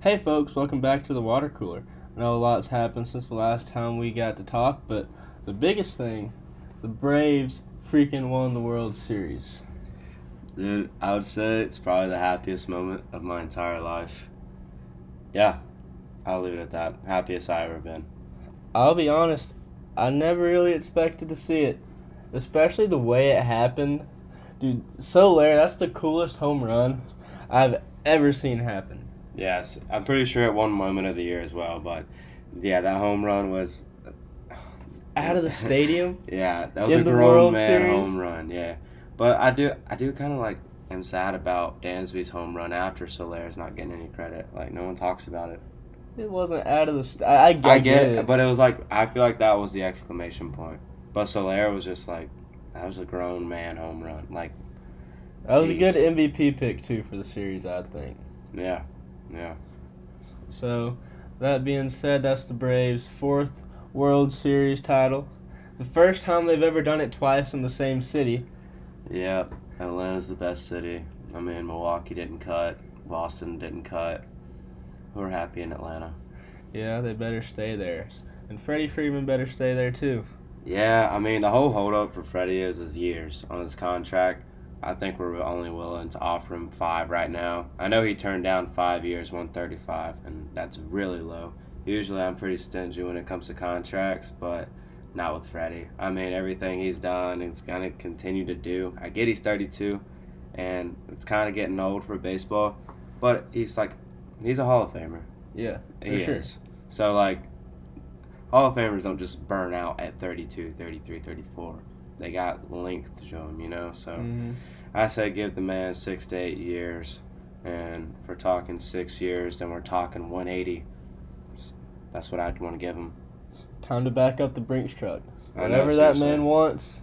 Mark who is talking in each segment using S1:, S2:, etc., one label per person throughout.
S1: Hey folks, welcome back to the water cooler. I know a lot's happened since the last time we got to talk, but the biggest thing, the Braves freaking won the World Series.
S2: Dude, I would say it's probably the happiest moment of my entire life. Yeah, I'll leave it at that. Happiest I ever been.
S1: I'll be honest, I never really expected to see it, especially the way it happened. Dude, Soler, that's the coolest home run I've ever seen happen.
S2: Yes, I'm pretty sure at one moment of the year as well, but yeah, that home run was
S1: Out of the stadium?
S2: yeah, that was
S1: In
S2: a
S1: the
S2: grown
S1: World
S2: man
S1: Series?
S2: home run. Yeah, but I do, I do kind of like am sad about Dansby's home run after Soler's not getting any credit. Like no one talks about it.
S1: It wasn't out of the. St- I, I, get,
S2: I get
S1: it,
S2: it, but it was like I feel like that was the exclamation point. But Soler was just like that was a grown man home run. Like
S1: that was a good MVP pick too for the series, I think.
S2: yeah, yeah.
S1: So, that being said, that's the Braves' fourth World Series title. The first time they've ever done it twice in the same city.
S2: Yep, Atlanta's the best city. I mean, Milwaukee didn't cut, Boston didn't cut. We're happy in Atlanta.
S1: Yeah, they better stay there. And Freddie Freeman better stay there too.
S2: Yeah, I mean, the whole holdup for Freddie is his years on his contract. I think we're only willing to offer him five right now. I know he turned down five years, 135, and that's really low. Usually I'm pretty stingy when it comes to contracts, but not with Freddie. I mean, everything he's done, he's going to continue to do. I get he's 32, and it's kind of getting old for baseball, but he's like, he's a Hall of Famer.
S1: Yeah, for
S2: He
S1: sure.
S2: is. So, like, Hall of Famers don't just burn out at 32, 33, 34. They got length to them, you know? So,
S1: Mhm.
S2: I said give the man six to eight years. And if we're talking six years, then we're talking 180. That's what I'd want to give him.
S1: Time to back up the Brinks truck.
S2: I know,
S1: Whatever that man wants,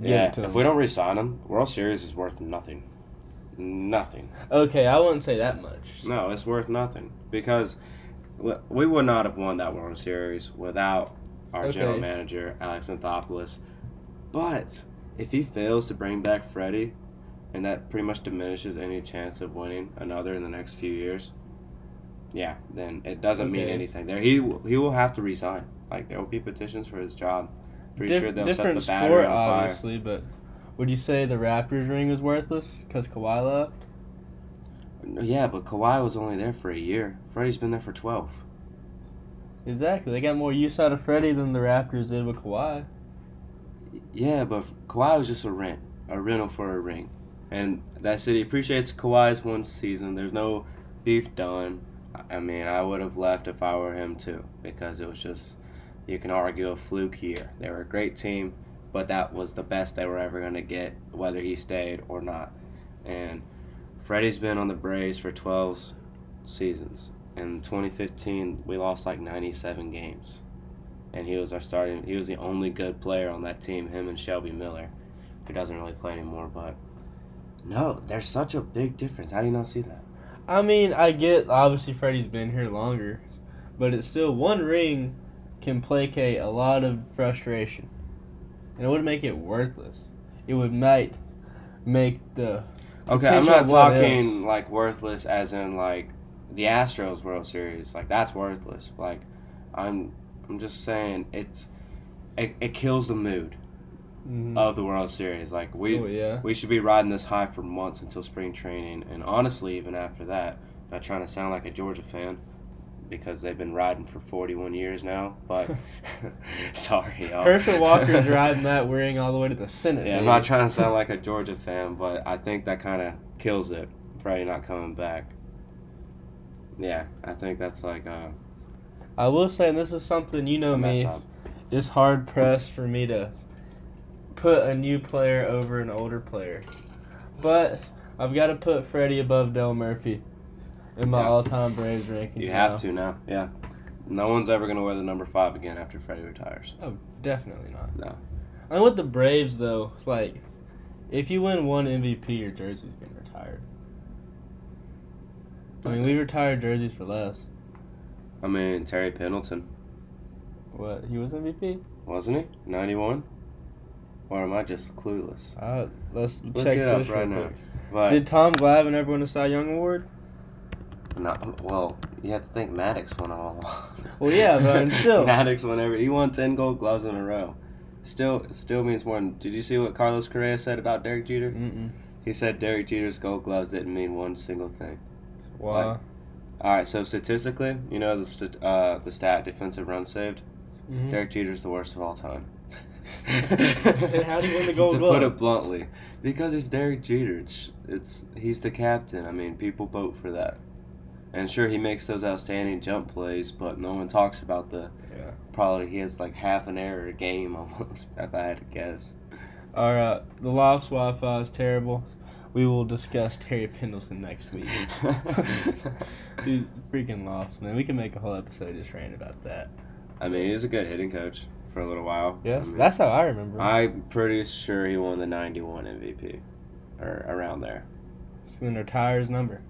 S2: yeah, if we don't re-sign him, World Series is worth nothing. Nothing.
S1: Okay, I wouldn't say that much.
S2: No, it's worth nothing because we- we would not have won that World Series without our general manager Alex Anthopoulos. But if he fails to bring back Freddie, and that pretty much diminishes any chance of winning another in the next few years, yeah, then it doesn't mean anything. There, he will- he will have to resign. Like there will be petitions for his job. Pretty
S1: Dif-
S2: sure they'll set the battery
S1: sport,
S2: on fire.
S1: obviously, but would you say the Raptors ring is worthless because Kawhi left?
S2: Yeah, but Kawhi was only there for a year. Freddie's been there for twelve.
S1: Exactly. They got more use out of Freddie than the Raptors did with Kawhi.
S2: Yeah, but Kawhi was just a rent, a rental for a ring, and that city appreciates Kawhi's one season. There's no beef done. I- mean, I would have left if I were him too, because it was just you can argue a fluke year. They were a great team, but that was the best they were ever gonna get, whether he stayed or not. And Freddie's been on the Braves for 12 seasons. In 2015, we lost like 97 games and he was our starting. He was the only good player on that team. Him and Shelby Miller, who doesn't really play anymore. But no, there's such a big difference. How do you not see that?
S1: I mean, I get obviously Freddie's been here longer, but it's still one ring can placate a lot of frustration, and it would make it worthless. It would might make the
S2: Okay, I'm not talking
S1: ifs.
S2: like worthless as in like the Astros World Series. Like that's worthless. Like I'm I'm just saying it's it, it kills the mood
S1: Mhm.
S2: of the World Series. Like we
S1: oh yeah,
S2: we should be riding this high for months until spring training, and honestly, even after that. Not trying to sound like a Georgia fan, because they've been riding for 41 years now. But sorry, y'all.
S1: Herschel Walker's riding that ring all the way to the Senate.
S2: Yeah, I'm not trying to sound like a Georgia fan, but I think that kind of kills it. Freddie not coming back. Yeah, I think that's like uh,
S1: I will say, and this is something you know me.
S2: up.
S1: It's hard pressed for me to put a new player over an older player, but I've got to put Freddie above Dale Murphy in my
S2: Yeah.
S1: all-time Braves rankings.
S2: You
S1: now.
S2: have to now. Yeah, no one's ever gonna wear the number five again after Freddie retires.
S1: Oh, definitely not.
S2: No.
S1: I mean, with the Braves though, like, if you win one MVP, your jersey's getting retired. I mean, we retired jerseys for less.
S2: I mean Terry Pendleton
S1: What? He was MVP?
S2: wasn't he? 91. Or am I just clueless?
S1: Uh, let's
S2: Look
S1: check
S2: it up
S1: this
S2: right now. But
S1: Did Tom Glavine ever win a Cy Young award?
S2: Not well. You have to think Maddux won all.
S1: Well, yeah, but still.
S2: Maddux won every. He won ten Gold Gloves in a row. Still, still means more. Than, did you see what Carlos Correa said about Derek Jeter?
S1: Mm-mm.
S2: He said Derek Jeter's Gold Gloves didn't mean one single thing.
S1: Wow.
S2: All right, so statistically, you know the st- uh, the stat defensive run saved.
S1: Mhm.
S2: Derek Jeter's the worst of all time.
S1: Then how'd he win the Gold
S2: to
S1: Glove?
S2: put it bluntly, because it's Derek Jeter. It's, it's he's the captain. I mean, people vote for that. And sure, he makes those outstanding jump plays, but no one talks about the
S1: Yeah.
S2: probably he has like half an error a game almost. If I had to guess.
S1: All right. The Lofts Wi-Fi is terrible. We will discuss Terry Pendleton next week. Dude, freaking lost, man. We can make a whole episode just ranting about that.
S2: I mean, he's a good hitting coach for a little while.
S1: Yes,
S2: I mean,
S1: that's how I remember. him.
S2: I'm pretty sure he won the '91 MVP, or around there.
S1: So then retire his number.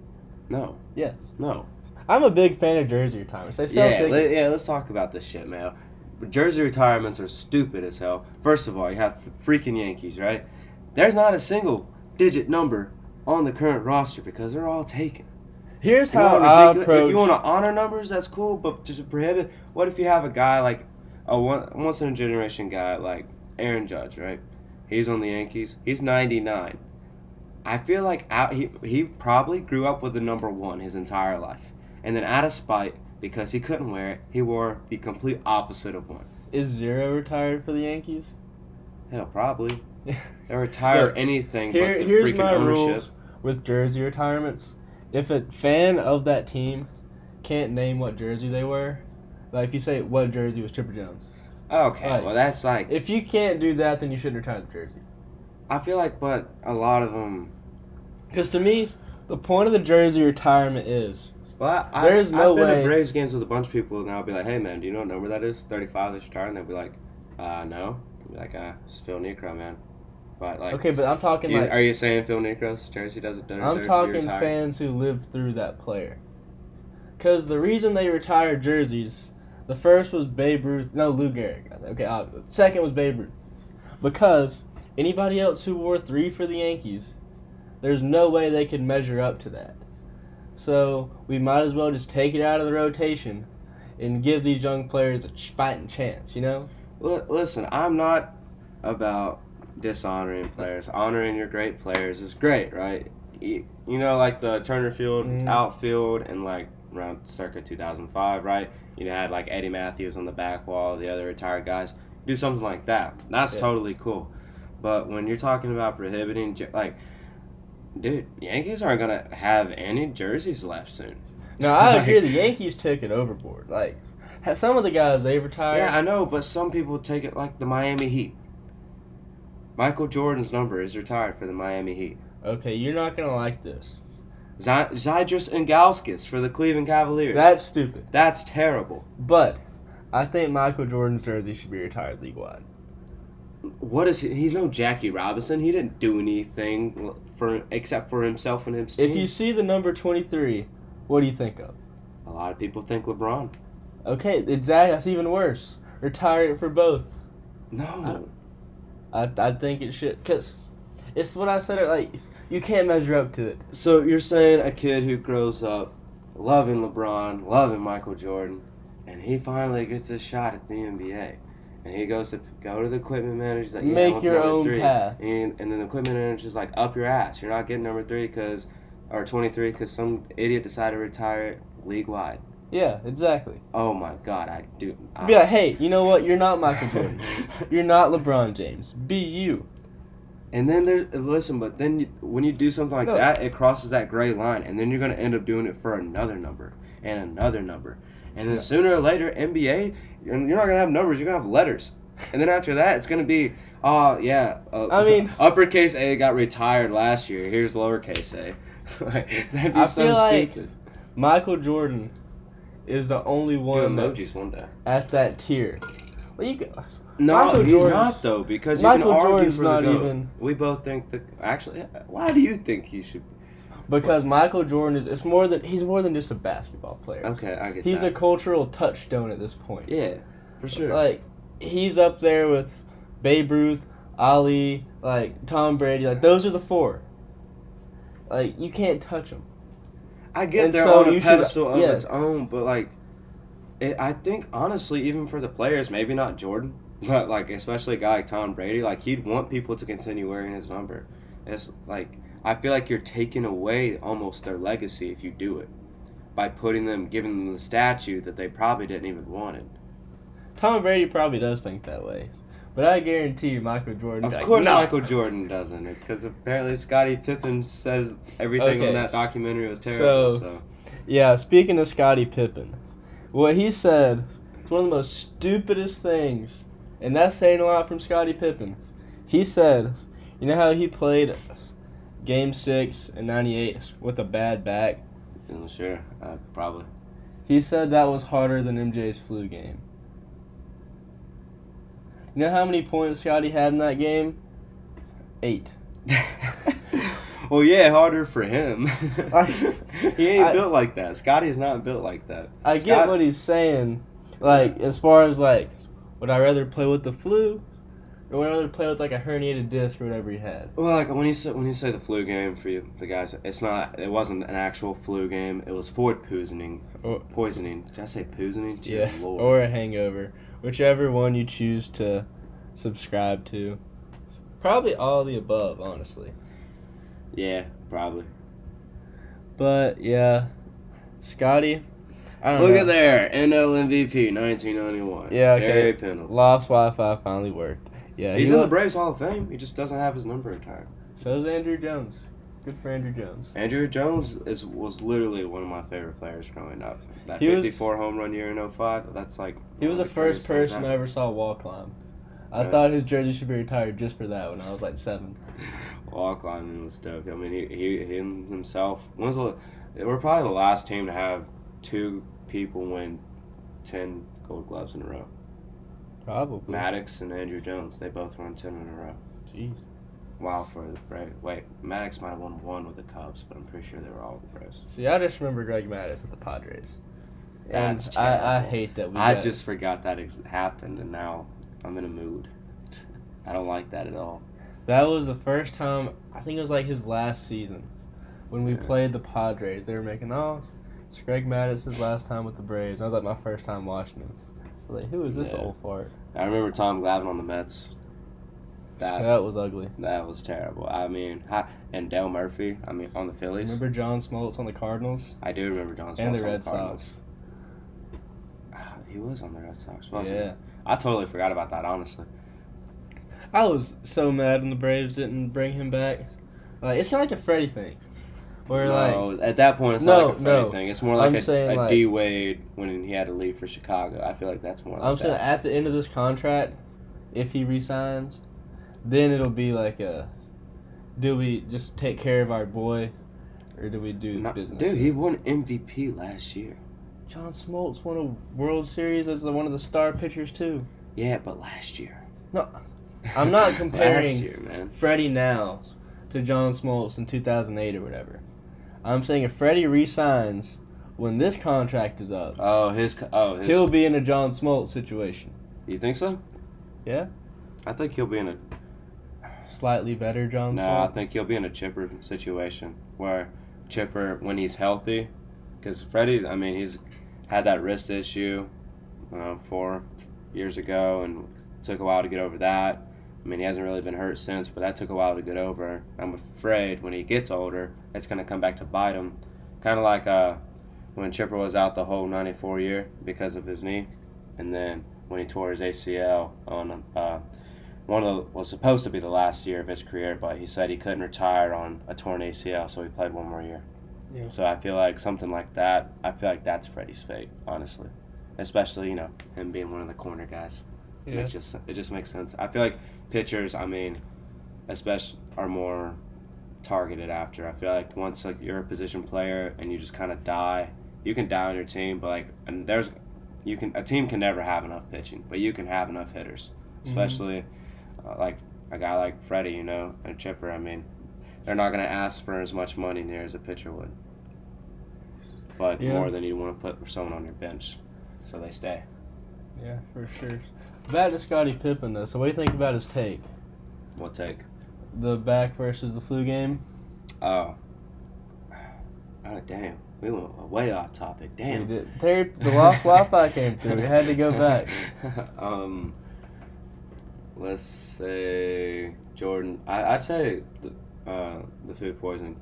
S2: No,
S1: Yes.
S2: no.
S1: I'm a big fan of jersey retirements. They sell
S2: Yeah, let, yeah. Let's talk about this shit, man. Jersey retirements are stupid as hell. First of all, you have the freaking Yankees, right? There's not a single digit number on the current roster because they're all taken.
S1: Here's
S2: You know
S1: how I approach.
S2: If you want to honor numbers, that's cool, but just prohibit. What if you have a guy like a one, once in a generation guy like Aaron Judge, right? He's on the Yankees. He's 99. I feel like out, he he probably grew up with the number one his entire life, and then out of spite because he couldn't wear it, he wore the complete opposite of one.
S1: Is Zero retired for the Yankees?
S2: Hell, probably they retire
S1: Look,
S2: anything
S1: Here,
S2: but the
S1: here's
S2: freaking
S1: my
S2: ownership.
S1: rules with jersey retirements. If a fan of that team can't name what jersey they wear, like if you say what jersey was Chipper Jones,
S2: Okay,
S1: Like,
S2: well that's like
S1: if you can't do that, then you shouldn't retire the jersey.
S2: I feel like, but a lot of them.
S1: Because to me, the point of the jersey retirement is
S2: Well, I,
S1: There's
S2: I've,
S1: no
S2: I've been
S1: way-
S2: at Braves games with a bunch of people, and I'll be like, "Hey, man, do you know what number that is? 35 this retired?" And they'll be like, "Uh, no." I'll be like, "Uh, it's Phil Niekro, man." But like,
S1: okay, but I'm talking
S2: you-
S1: like
S2: are you saying Phil Niekro's jersey doesn't deserve
S1: I'm talking fans who lived through that player. Because the reason they retired jerseys, the first was Babe Ruth. No, Lou Gehrig. Okay, uh, second was Babe Ruth. Because anybody else who wore three for the Yankees, there's no way they could measure up to that. So we might as well just take it out of the rotation and give these young players a fighting chance. You know?
S2: Li- listen, I'm not about dishonoring players. Honoring your great players is great, right? You, know, like the Turner Field
S1: Mm.
S2: outfield and like around circa 2005, right? You know, had like Eddie Mathews on the back wall, the other retired guys. Do something like that. That's
S1: Yeah.
S2: totally cool. But when you're talking about prohibiting, like, dude, Yankees aren't gonna have any jerseys left soon.
S1: No, I
S2: Like-
S1: agree. The Yankees took it overboard. Like some of the guys they retired.
S2: Yeah, I know, but some people take it like the Miami Heat. Michael Jordan's number is retired for the Miami Heat.
S1: Okay, you're not gonna like this.
S2: Zy- Zydrunas Ilgauskas for the Cleveland Cavaliers.
S1: That's stupid.
S2: That's terrible.
S1: But I think Michael Jordan's jersey should be retired league wide.
S2: What is he? He's no Jackie Robinson. He didn't do anything for except for himself and his team.
S1: If you see the number 23, what do you think of?
S2: a lot of people think LeBron.
S1: Okay, exactly. That's even worse. Retire it for both.
S2: No.
S1: I, I think it should, cause it's what I said. Like you can't measure up to it.
S2: So you're saying a kid who grows up loving LeBron, loving Michael Jordan, and he finally gets a shot at the NBA. And he goes to go to the equipment manager. He's like, yeah,
S1: Make your own
S2: three.
S1: path.
S2: And, and then the equipment manager's like, up your ass. You're not getting number three because, or 23 because some idiot decided to retire league wide.
S1: Yeah, exactly.
S2: Oh my God, I do. I,
S1: Be like, hey, you know what? You're not Michael Jordan. You're not LeBron James. Be you.
S2: And then there, listen, but then you, when you do something like
S1: No.
S2: that, it crosses that gray line, and then you're gonna end up doing it for another number and another number, and then
S1: Yeah.
S2: sooner or later, NBA, you're, you're not gonna have numbers, you're gonna have letters, and then after that, it's gonna be, oh yeah, uh,
S1: I mean-
S2: uppercase A got retired last year. Here's lowercase a. Like, That'd be
S1: I
S2: so
S1: feel like. Michael Jordan is the only one
S2: emojis one day.
S1: at that tier. Well, you can,
S2: No,
S1: Michael
S2: he's
S1: Jordan's-
S2: not though, because you
S1: Michael
S2: can argue
S1: Jordan's
S2: for
S1: not
S2: the GOAT.
S1: even-
S2: We both think that. Actually, why do you think he should?
S1: because Michael Jordan is it's more than he's more than just a basketball player.
S2: Okay, I get
S1: He's
S2: that.
S1: a cultural touchstone at this point.
S2: Yeah, for sure.
S1: Like he's up there with Babe Ruth, Ali, like Tom Brady. Like those are the four. Like you can't touch them.
S2: I get
S1: And
S2: they're
S1: so
S2: on a
S1: you should-
S2: pedestal of
S1: yes.
S2: its own, but like, it, I think honestly, even for the players, maybe not Jordan, but like especially a guy like Tom Brady, like he'd want people to continue wearing his number. It's like I feel like you're taking away almost their legacy if you do it by putting them, giving them the statue that they probably didn't even want it.
S1: Tom Brady probably does think that way, but I guarantee you, Michael Jordan.
S2: Of
S1: like,
S2: course,
S1: "No."
S2: Michael Jordan doesn't, because apparently Scottie Pippen says everything
S1: Okay.
S2: in that documentary was terrible.
S1: So-
S2: So,
S1: Yeah, speaking of Scottie Pippen, what he said is one of the most stupidest things, and that's saying a lot from Scottie Pippen. He said, you know how he played Game Six in '98 with a bad back.
S2: I'm sure, uh, probably.
S1: He said that was harder than MJ's flu game. You know how many points Scottie had in that game? Eight.
S2: well, yeah, harder for him.
S1: I-
S2: he ain't
S1: I-
S2: built like that. Scottie's not built like that.
S1: I get what he's saying. Like, as far as like, would I rather play with the flu, or would I rather play with like a herniated disc or whatever he had?
S2: Well, like when you say when you say the flu game for you, the guys, it's not. It wasn't an actual flu game. It was food poisoning.
S1: Or,
S2: Poisoning. Did I say poisoning? Good
S1: yes,
S2: Lord.
S1: or a hangover, whichever one you choose to subscribe to. Probably all the above, honestly.
S2: yeah, probably.
S1: But yeah, Scottie. I don't
S2: Look
S1: know.
S2: at there, NL MVP, 1991.
S1: Yeah, okay.
S2: Terry Pendleton.
S1: Lost Wi-Fi finally worked. Yeah,
S2: He's
S1: he
S2: in the Braves Hall of Fame. He just doesn't have his number retired.
S1: So is Andruw Jones. Good for Andruw Jones.
S2: Andruw Jones is was literally one of my favorite players growing up. That
S1: He was-
S2: 54 home run year in 05, that's like.
S1: He
S2: one
S1: was
S2: of
S1: the
S2: greatest
S1: first
S2: things
S1: person I
S2: ever.
S1: saw wall climb. I
S2: Yeah.
S1: thought his jersey should be retired just for that when I was like seven.
S2: Wall climbing was dope. I mean, he, he, he himself. When was the, we're probably the last team to have two people win 10 gold gloves in a row.
S1: Probably.
S2: Maddux and Andruw Jones, they both won 10 in a row.
S1: Jeez.
S2: Wow, for the Braves. Wait, Maddux might have won one with the Cubs, but I'm pretty sure they were all with the Braves.
S1: See, I just remember Greg Maddux with the Padres. And
S2: That's
S1: I, I hate that we
S2: I
S1: got-
S2: just forgot that ex- happened, and now I'm in a mood. I don't like that at all.
S1: That was the first time, I think it was like his last season. When we
S2: Yeah.
S1: played the Padres, they were making, oh, it's Greg Maddux's last time with the Braves. That was like my first time watching him. I was like, who is this
S2: Yeah.
S1: old fart?
S2: I remember Tom Glavine on the Mets. That
S1: That was ugly.
S2: that was terrible. I mean, hi, and Dale Murphy. I mean, on the Phillies.
S1: Remember John Smoltz on the Cardinals?
S2: I do remember John Smoltz
S1: and
S2: the
S1: Red
S2: Cardinals.
S1: Sox.
S2: Ah, He was on the Red Sox, wasn't
S1: Yeah.
S2: he? I totally forgot about that. Honestly,
S1: I was so mad when the Braves didn't bring him back. Like it's kind of like a Freddie thing, where like
S2: no, at that point, it's
S1: No,
S2: not like a Freddie
S1: no.
S2: thing. It's more like
S1: I'm
S2: a,
S1: saying,
S2: a
S1: like-
S2: D Wade when he had to leave for Chicago. I feel like that's more. Like
S1: I'm saying at the end of this contract, if he resigns, then it'll be like a, do we just take care of our boy, or do we do
S2: Not-
S1: business?
S2: dude, he won MVP last year.
S1: John Smoltz won a World Series as one of the star pitchers too.
S2: Yeah, but last year.
S1: No, I'm not comparing
S2: year, man.
S1: Freddie now to John Smoltz in 2008 or whatever. I'm saying if Freddie resigns when this contract is up,
S2: Oh, his. Oh, his.
S1: he'll be in a John Smoltz situation.
S2: You think so?
S1: Yeah,
S2: I think he'll be in a.
S1: slightly better John
S2: No, I think he'll be in a Chipper situation where Chipper, when he's healthy, because Freddie's, I mean, he's had that wrist issue uh, four years ago and took a while to get over that. I mean, he hasn't really been hurt since, but that took a while to get over. I'm afraid when he gets older, it's going to come back to bite him. Kind of like uh, when Chipper was out the whole 94 year because of his knee. And then when he tore his ACL on uh, one of the, was supposed to be the last year of his career, but he said he couldn't retire on a torn ACL, so he played one more year.
S1: Yeah.
S2: So I feel like something like that. I feel like that's Freddie's fate, honestly, especially you know him being one of the corner guys. It
S1: Yeah.
S2: makes just it just makes sense. I feel like pitchers, I mean, especially are more targeted after. I feel like once like you're a position player and you just kind of die, you can die on your team, but like and there's you can a team can never have enough pitching, but you can have enough hitters,
S1: Mhm.
S2: especially uh, like a guy like Freddie, you know, and Chipper. I mean, they're not gonna ask for as much money near as a pitcher would, but
S1: Yeah.
S2: more than you want to put for someone on your bench, so they stay.
S1: Yeah, for sure. Back to Scottie Pippen though. So what do you think about his take?
S2: What take?
S1: The back versus the flu game.
S2: Oh. Oh damn. We went way off topic. Damn.
S1: We did- There, the lost Wi-Fi came through. We had to go back.
S2: um, let's say Jordan. I I'd say the, uh, the food poisoning.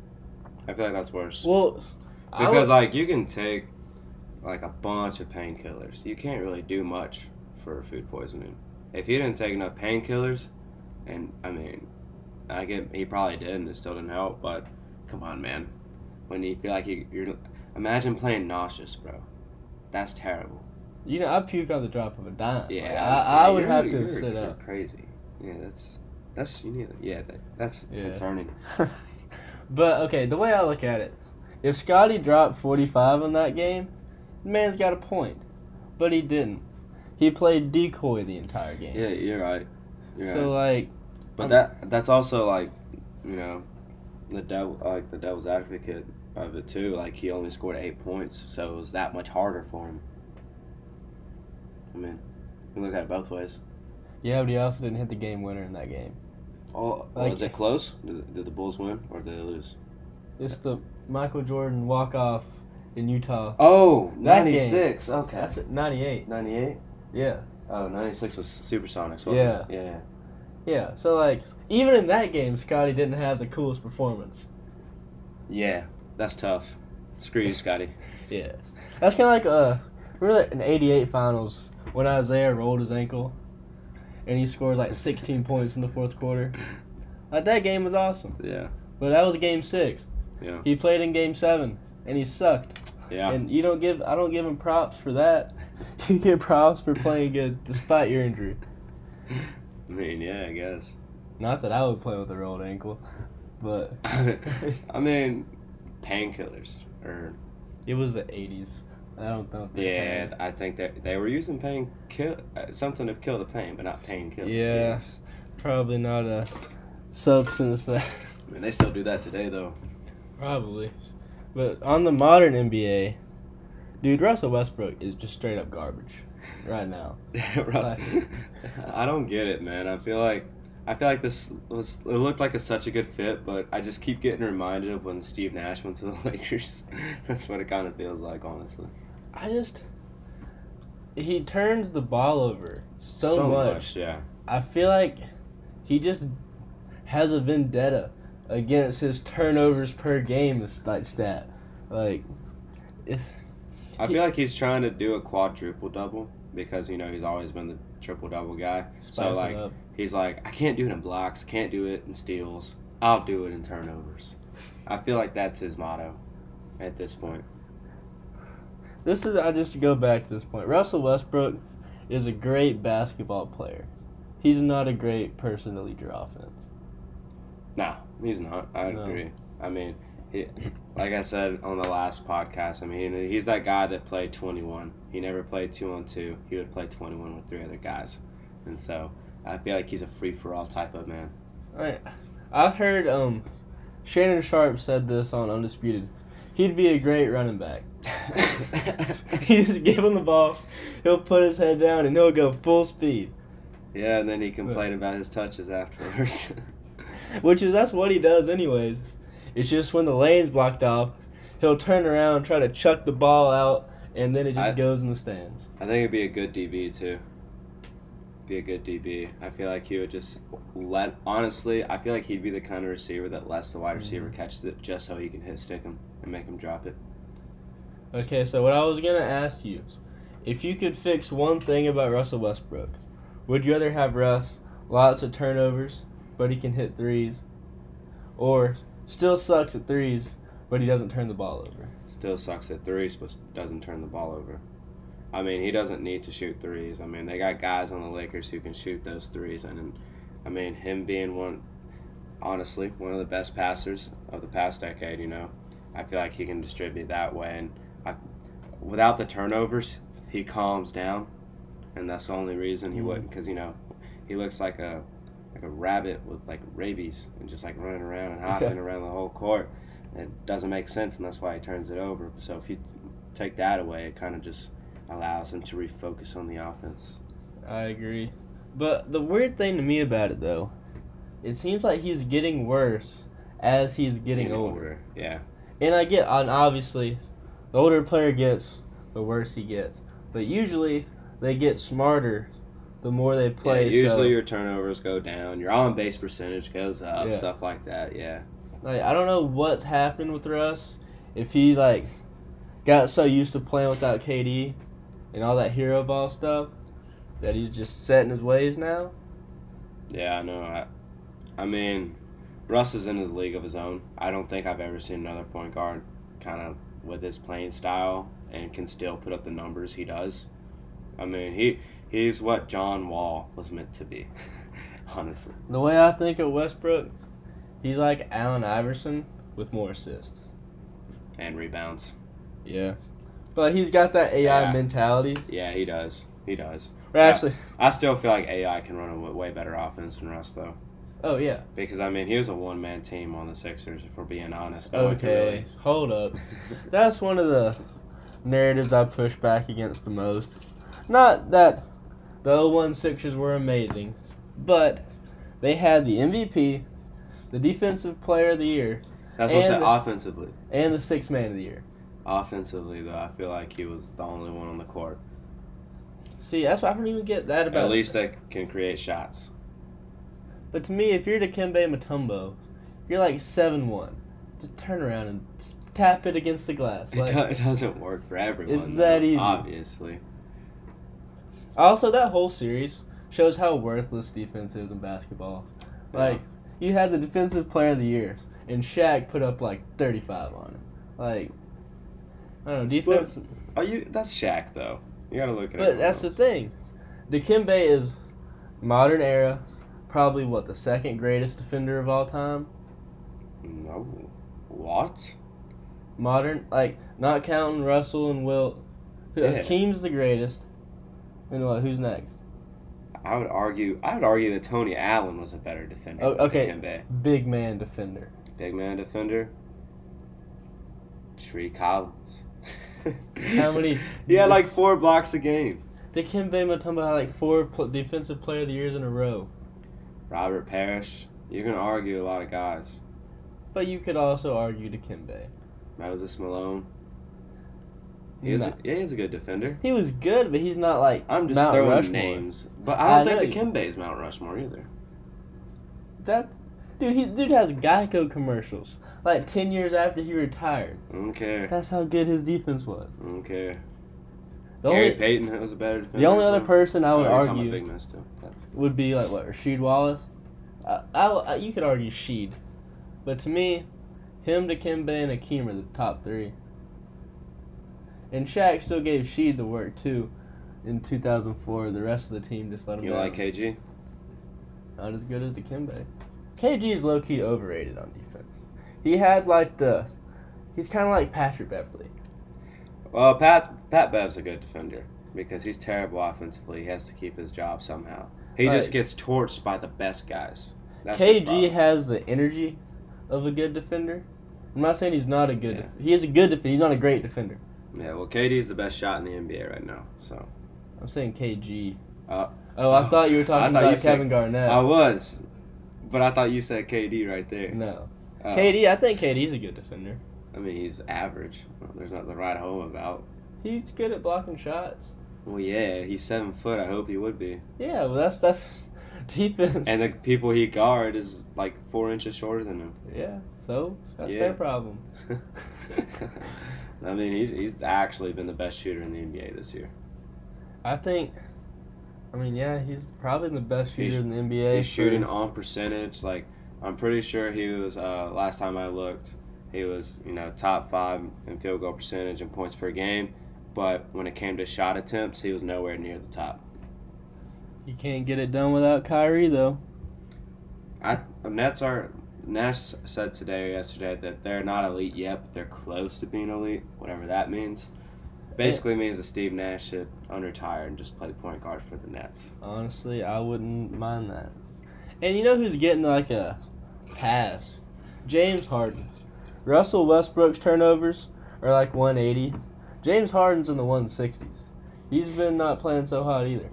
S2: I feel like that's worse.
S1: Well,
S2: because
S1: would-
S2: like you can take like a bunch of painkillers. You can't really do much for food poisoning. If he didn't take enough painkillers, and I mean, I get he probably did, and it still didn't help. But come on, man, when you feel like you, you're, imagine playing nauseous, bro. That's terrible.
S1: You know, I puke on the drop of a dime. Like,
S2: Yeah,
S1: I, I would have to
S2: you're-
S1: sit
S2: you're
S1: up.
S2: Crazy. Yeah, that's that's you need. Yeah, that, that's
S1: Yeah.
S2: concerning.
S1: but okay, the way I look at it, if Scottie dropped 45 on that game, the man's got a point. But he didn't. He played decoy the entire game.
S2: Yeah, you're right. You're
S1: so
S2: right.
S1: like,
S2: But
S1: I'm-
S2: that that's also like, you know, the devil like the devil's advocate of it too. Like he only scored eight points, so it was that much harder for him. I mean, you look at it both ways.
S1: yeah, but he also didn't hit the game winner in that game.
S2: Oh,
S1: Like-
S2: was it close? Did, did the Bulls win or did they lose?
S1: It's the Michael Jordan walk off in Utah.
S2: Oh,
S1: That
S2: 96. Okay.
S1: That's it, 98.
S2: 98?
S1: Yeah.
S2: Oh, 96 was Supersonics, wasn't
S1: Yeah.
S2: it? Yeah.
S1: Yeah. So like, even in that game, Scottie didn't have the coolest performance.
S2: Yeah, that's tough. Screw you, Scottie.
S1: Yes. That's kind of like uh, remember in '88 finals when Isiah rolled his ankle, and he scored like 16 points in the fourth quarter. Like that game was awesome,
S2: Yeah.
S1: but that was game six.
S2: Yeah.
S1: He played in game seven, and he sucked.
S2: Yeah.
S1: And you don't give I don't give him props for that. You get props for playing good despite your injury.
S2: I mean, yeah, I guess.
S1: Not that I would play with a rolled ankle, but
S2: I mean, painkillers. Or
S1: it was the 80s. I don't know. if
S2: yeah,
S1: had-
S2: I think that they were using pain kill uh, something to kill the pain, but not painkillers.
S1: Yeah. Probably not a substance that.
S2: I mean, they still do that today, though.
S1: Probably. But on the modern NBA, dude, Russell Westbrook is just straight up garbage right now.
S2: Russ, I don't get it, man. I feel like I feel like this was it looked like a, such a good fit, but I just keep getting reminded of when Steve Nash went to the Lakers. That's what it kind of feels like, honestly.
S1: I just. He turns the ball over so, much.
S2: yeah.
S1: I feel like he just has a vendetta against his turnovers per game is like stat. Like, it's.
S2: I feel like he's trying to do a quadruple double because you know he's always been the triple double guy. So like
S1: up.
S2: he's like, I can't do it in blocks, can't do it in steals. I'll do it in turnovers. I feel like that's his motto at this point.
S1: This is I just go back to this point. Russell Westbrook is a great basketball player. He's not a great person to lead your offense.
S2: No, he's not. I
S1: No.
S2: agree. I mean, he, like I said on the last podcast, I mean, he's that guy that played 21. He never played two on two. He would play 21 with three other guys. And so I feel like he's a free for all type of man.
S1: I I heard um Shannon Sharpe said this on Undisputed. He'd be a great running back. you just give him the ball, he'll put his head down and he'll go full speed.
S2: yeah, and then he complained about his touches afterwards.
S1: Which is that's what he does anyways. It's just when the lane's blocked off, he'll turn around, try to chuck the ball out, and then it just
S2: I-
S1: goes in the stands.
S2: I think it'd be a good DB too. Be a good DB. I feel like he would just let. Honestly, I feel like he'd be the kind of receiver that lets the wide mm-hmm. receiver catches it just so he can hit stick him and make him drop it.
S1: Okay, so what I was gonna ask you is, if you could fix one thing about Russell Westbrook, would you rather have Russ lots of turnovers, but he can hit threes, or still sucks at threes, but he doesn't turn the ball over?
S2: Still sucks at threes, but doesn't turn the ball over. I mean, he doesn't need to shoot threes. I mean, they got guys on the Lakers who can shoot those threes, and I mean, him being one, honestly, one of the best passers of the past decade. You know, I feel like he can distribute that way, and I, without the turnovers, he calms down, and that's the only reason he
S1: Mhm.
S2: wouldn't, because you know, he looks like a like a rabbit with like rabies and just like running around and hopping around the whole court. It doesn't make sense, and that's why he turns it over. So if you take that away, it kind of just allows him to refocus on the offense.
S1: I agree. But the weird thing to me about it, though, it seems like he's getting worse as he's getting older.
S2: Yeah.
S1: And I get, and obviously, the older player gets, the worse he gets. But usually they get smarter the more they play.
S2: Yeah, usually
S1: so,
S2: your turnovers go down, your on base percentage goes up,
S1: Yeah.
S2: stuff like that. Yeah.
S1: like I don't know what's happened with Russ. If he like got so used to playing without KD and all that hero ball stuff that he's just set in his ways now.
S2: Yeah, I know. I, I mean, Russ is in his league of his own. I don't think I've ever seen another point guard kind of with his playing style and can still put up the numbers he does. I mean, he he's what John Wall was meant to be, honestly.
S1: The way I think of Westbrook, he's like Allen Iverson with more assists.
S2: And rebounds.
S1: Yeah. But he's got that AI
S2: Yeah.
S1: mentality.
S2: Yeah, he does. He does.
S1: Actually,
S2: I still feel like AI can run a way better offense than Russ, though.
S1: Oh yeah.
S2: Because, I mean, he was a one man team on the Sixers, if we're being honest. No
S1: Okay, hold up. That's one of the narratives I push back against the most. Not that the 01 Sixers were amazing, but they had the MVP, the Defensive Player of the Year,
S2: That's what I
S1: said.
S2: Offensively.
S1: and the Sixth Man of the Year.
S2: Offensively, though, I feel like he was the only one on the court.
S1: See, that's why I don't even get that about.
S2: At least they can create shots.
S1: But to me, if you're Dikembe Mutombo, you're like seven one. Just turn around and tap it against the glass.
S2: It,
S1: Like,
S2: it doesn't work for everyone.
S1: It's
S2: though,
S1: that easy.
S2: Obviously.
S1: Also, that whole series shows how worthless defense is in basketball. Like, you had the defensive player of the year, and Shaq put up like 35 on him. Like, I don't know, defense.
S2: Are you? That's Shaq, though. You gotta look at it.
S1: but that's the thing. Dikembe is modern era, probably what the second greatest defender of all time.
S2: No. What?
S1: Modern, like not counting Russell and Wilt.
S2: Yeah.
S1: Hakeem's the greatest. And what? Who's next?
S2: I would argue. I would argue that Tony Allen was a better defender.
S1: Oh, okay.
S2: Dikembe.
S1: Big man defender.
S2: Big man defender. Tree Collins.
S1: How many-
S2: he had like four blocks a game.
S1: Dikembe Mutombo had like four pl- defensive player of the years in a row.
S2: Robert Parish. You can argue a lot of guys.
S1: But you could also argue Dikembe.
S2: Moses Malone. He is
S1: Nah.
S2: a, yeah, he's a good defender.
S1: He was good, but he's not like
S2: I'm just
S1: Mount
S2: throwing
S1: Rushmore.
S2: names, but
S1: I
S2: I don't
S1: know
S2: think
S1: you-
S2: Dikembe is Mount Rushmore either.
S1: That dude, he dude has Geico commercials like ten years after he retired.
S2: I.
S1: That's how good his defense was.
S2: I don't care.
S1: The
S2: Gary
S1: only
S2: Payton was a better defender.
S1: the only other person I
S2: Oh,
S1: would
S2: about
S1: argue
S2: Big Miss too.
S1: Would be like what Rasheed Wallace. I, I, I- you could argue Sheed, but to me, him, Dikembe, and Hakeem are the top three. And Shaq still gave Sheed the work too. In 2004, the rest of the team just let him
S2: You
S1: down.
S2: like KG?
S1: Not as good as Dikembe. KG is low key overrated on defense. He had like the, he's kind of like Patrick Beverley.
S2: Well, Pat Pat Bev's a good defender because he's terrible offensively. He has to keep his job somehow. He just gets torched by the best guys. That's
S1: KG has the energy of a good defender. I'm not saying he's not a good.
S2: Yeah.
S1: Def- he is a good defender. He's not a great defender.
S2: Yeah, well, KD is the best shot in the NBA right now. So
S1: I'm saying KG.
S2: Uh,
S1: oh, I
S2: oh,
S1: thought you were talking about
S2: said-
S1: Kevin Garnett.
S2: I was, but I thought you said KD right there.
S1: no,
S2: Oh.
S1: KD. I think KD's a good defender.
S2: I mean, he's average. Well, there's nothing to write home about.
S1: He's good at blocking shots.
S2: Well, yeah, he's seven foot. I hope he would be.
S1: Yeah, well, that's that's defense.
S2: And the people he guard is like four inches shorter than him.
S1: yeah, so that's
S2: Yeah.
S1: their problem.
S2: I mean, he's, he's actually been the best shooter in the NBA this year.
S1: I think. I mean, yeah, he's probably the best
S2: He's-
S1: shooter in the NBA.
S2: He's
S1: for-
S2: shooting on percentage. Like, I'm pretty sure he was, uh, last time I looked, he was, you know, top five in field goal percentage and points per game. But when it came to shot attempts, he was nowhere near the top.
S1: You can't get it done without Kyrie, though.
S2: I Nets are Nash said today or yesterday that they're not elite yet, but they're close to being elite, whatever that means. Basically means that Steve Nash should unretire and just play point guard for the Nets.
S1: Honestly, I wouldn't mind that. And you know who's getting like a pass? James Harden. Russell Westbrook's turnovers are like 180. James Harden's in the 160s. He's been not playing so hot either.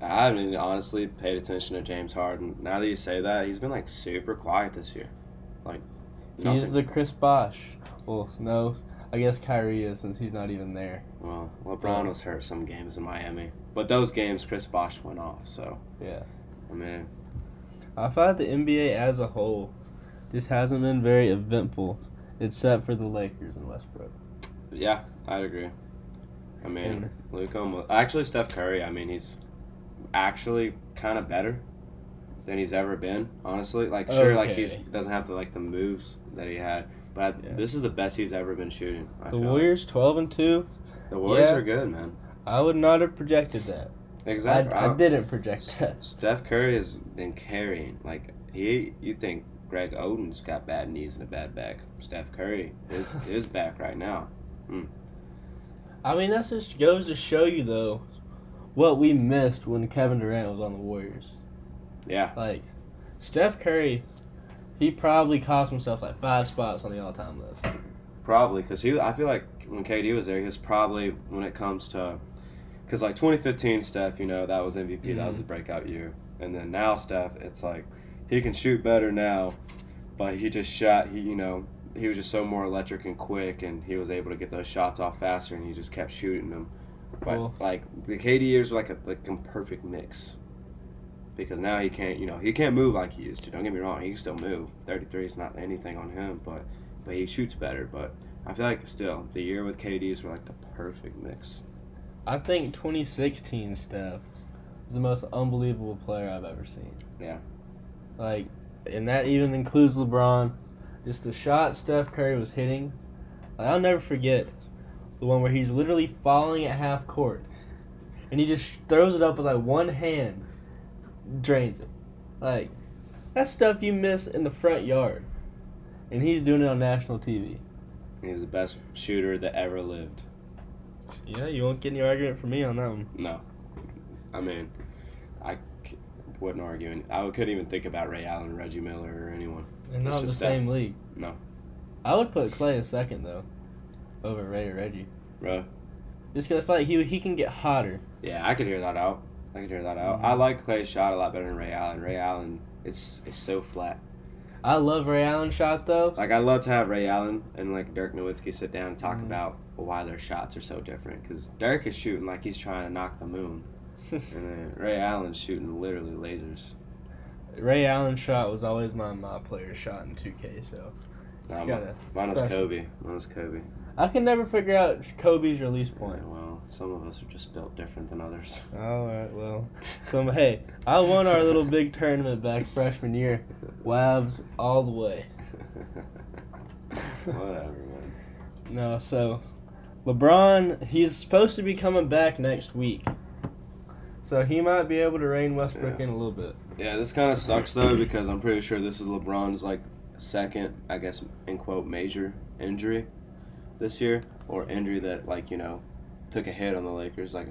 S2: I haven't honestly paid attention to James Harden. Now that you say that, he's been like super quiet this year. Like
S1: He's
S2: nothing.
S1: the Chris Bosh. Well, no, I guess Kyrie is since he's not even there.
S2: Well, LeBron was hurt some games in Miami, but those games Chris Bosh went off. So
S1: Yeah.
S2: I mean,
S1: I find the NBA as a whole just hasn't been very eventful, except for the Lakers and Westbrook.
S2: yeah, I'd agree. I mean,
S1: And-
S2: actually Steph Curry. I mean, he's actually kind of better than he's ever been. Honestly, like sure, like he doesn't have the like the moves that he had, but I,
S1: Yeah.
S2: this is the best he's ever been shooting. I
S1: The
S2: feel like.
S1: Warriors, twelve and two.
S2: the Warriors
S1: yeah.
S2: are good, man.
S1: I would not have projected that.
S2: Exactly.
S1: I, I didn't project that.
S2: Steph Curry has been carrying. Like he, you think Greg Oden's got bad knees and a bad back. Steph Curry is is back right now. Hmm.
S1: I mean, that just goes to show you though, what we missed when Kevin Durant was on the Warriors.
S2: Yeah,
S1: Like, Steph Curry, he probably cost himself like five spots on the all-time list.
S2: probably because he. I feel like when KD was there, he was probably when it comes to, because like 2015 Steph, you know, that was MVP. That was the mm-hmm. breakout year. And then now Steph, it's like he can shoot better now, but he just shot. He you know he was just so more electric and quick, and he was able to get those shots off faster, and he just kept shooting them. But
S1: Well-
S2: like the KD years were like a like a perfect mix. Because now he can't, you know, he can't move like he used to. Don't get me wrong, he can still move. 33 is not anything on him, but but he shoots better. But I feel like still the year with KD's were like the perfect mix.
S1: I think 2016 Steph is the most unbelievable player I've ever seen.
S2: Yeah.
S1: Like, and that even includes LeBron. Just the shot Steph Curry was hitting. Like, I'll never forget the one where he's literally falling at half court, and he just throws it up with like one hand, drains it. Like, that's stuff you miss in the front yard, and he's doing it on national TV.
S2: He's the best shooter that ever lived.
S1: Yeah, you won't get any argument from me on that one.
S2: No, I mean, I c- wouldn't argue. Any, I couldn't even think about Ray Allen, Reggie Miller, or anyone.
S1: They're not in the
S2: just
S1: same league.
S2: No.
S1: I would put Clay in second though, over Ray or Reggie.
S2: Bro.
S1: Just because I feel like he he can get hotter.
S2: Yeah, I could hear that out. I could hear that out.
S1: Mhm.
S2: I like Clay's shot a lot better than Ray Allen. Ray Allen is is so flat.
S1: I love Ray Allen shot though.
S2: Like I love to have Ray Allen and like Dirk Nowitzki sit down and talk
S1: Mhm.
S2: about why their shots are so different. Because Dirk is shooting like he's trying to knock the moon, and then Ray Allen's shooting literally lasers.
S1: Ray Allen shot was always my my player shot in 2K. So it's
S2: Nah,
S1: got a
S2: Mine was Kobe. Mine was Kobe.
S1: I can never figure out Kobe's release point.
S2: Yeah, well, some of us are just built different than others.
S1: All right, well, some hey, I won our little big tournament back freshman year. Wavs all the way.
S2: Whatever, man.
S1: No, so LeBron, he's supposed to be coming back next week. So he might be able to rein Westbrook
S2: Yeah.
S1: in a little bit.
S2: Yeah, this kind of sucks though because I'm pretty sure this is LeBron's like second, I guess, in quote, major injury this year, or injury that like you know took a hit on the Lakers, like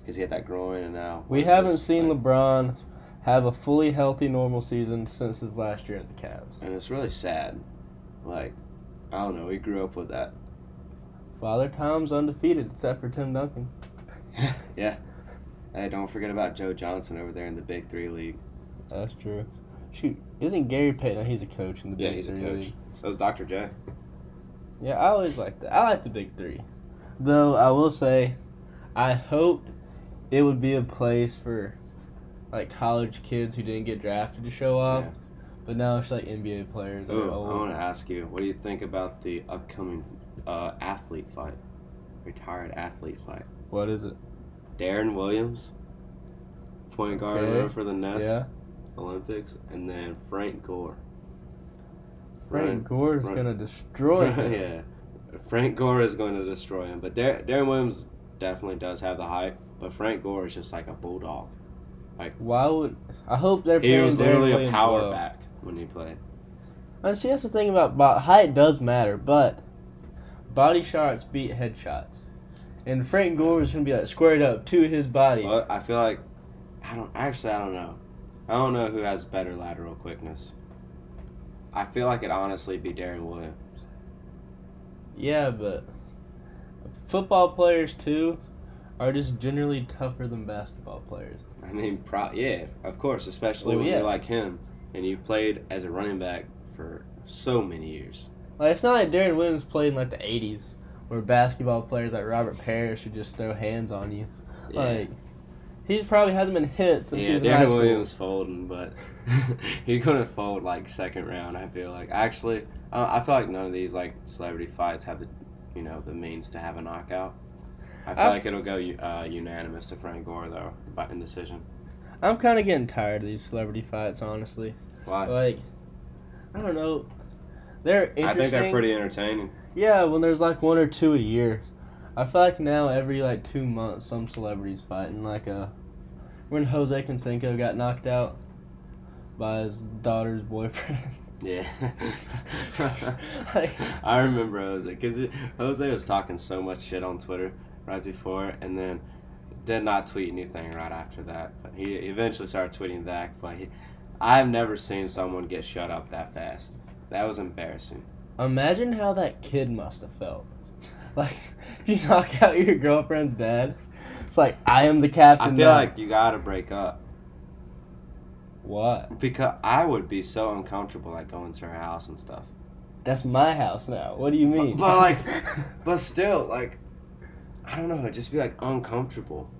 S2: because he had that groin and now
S1: We haven't
S2: this,
S1: seen
S2: like-
S1: LeBron have a fully healthy normal season since his last year at the Cavs.
S2: and it's really sad. Like, I don't know, we grew up with that.
S1: Father Time's undefeated except for Tim Duncan.
S2: yeah. Hey, don't forget about Joe Johnson over there in the Big Three League.
S1: That's true. Shoot, isn't Gary Payton? He's a coach in the
S2: Yeah,
S1: Big
S2: he's a
S1: Three
S2: coach.
S1: League.
S2: So is Dr. J.
S1: Yeah, I always like that. I like the Big Three. Though I will say, I hoped it would be a place for like college kids who didn't get drafted to show up.
S2: Yeah.
S1: But now it's like NBA players
S2: Ooh, I want to ask you, what do you think about the upcoming uh, athlete fight? Retired athlete fight.
S1: What is it?
S2: Deron Williams, point guard
S1: Okay.
S2: for the Nets
S1: Yeah.
S2: Olympics, and then Frank Gore.
S1: Frank Gore is gonna destroy him.
S2: yeah, Frank Gore is going to destroy him. But Dar- Deron Williams definitely does have the height, but Frank Gore is just like a bulldog.
S1: Like why would I hope they're
S2: He was
S1: Deron
S2: literally a power
S1: well.
S2: back when he played.
S1: And see, that's the thing about bo- height does matter, but body shots beat head shots. And Frank Gore is gonna be like squared up to his body.
S2: But I feel like I don't actually I don't know. I don't know who has better lateral quickness. I feel like it honestly be Deron Williams.
S1: Yeah, but football players too are just generally tougher than basketball players.
S2: I mean, pro- yeah, of course, especially
S1: Oh,
S2: when
S1: yeah.
S2: you're like him and you played as a running back for so many years.
S1: Like it's not like Deron Williams played in like the '80s where basketball players like Robert Parish who just throw hands on you.
S2: Yeah.
S1: Like he's probably hasn't been hit since he
S2: yeah,
S1: was in high
S2: Deron
S1: school.
S2: Williams folding, but he couldn't fold like second round. I feel like actually, uh, I feel like none of these like celebrity fights have the, you know, the means to have a knockout. I feel
S1: I-
S2: like it'll go uh, unanimous to Frank Gore though, by in decision.
S1: I'm kind of getting tired of these celebrity fights, honestly.
S2: Why?
S1: Like, I don't know. They're interesting.
S2: I think they're pretty entertaining.
S1: Yeah, when there's like one or two a year. I feel like now every like two months some celebrities fighting. Like uh, when Jose Canseco got knocked out by his daughter's boyfriend.
S2: Yeah.
S1: Like-
S2: I remember Jose because Jose was talking so much shit on Twitter right before, and then did not tweet anything right after that. But he eventually started tweeting back. But he, I've never seen someone get shut up that fast. That was embarrassing.
S1: Imagine how that kid must have felt. Like, if you knock out your girlfriend's dad, it's like I am the captain.
S2: I feel
S1: now.
S2: like you gotta break up
S1: what?
S2: because I would be so uncomfortable like going to her house and stuff.
S1: That's my house now. What do you mean?
S2: but, like, But still, like, I don't know, it'd just be like uncomfortable.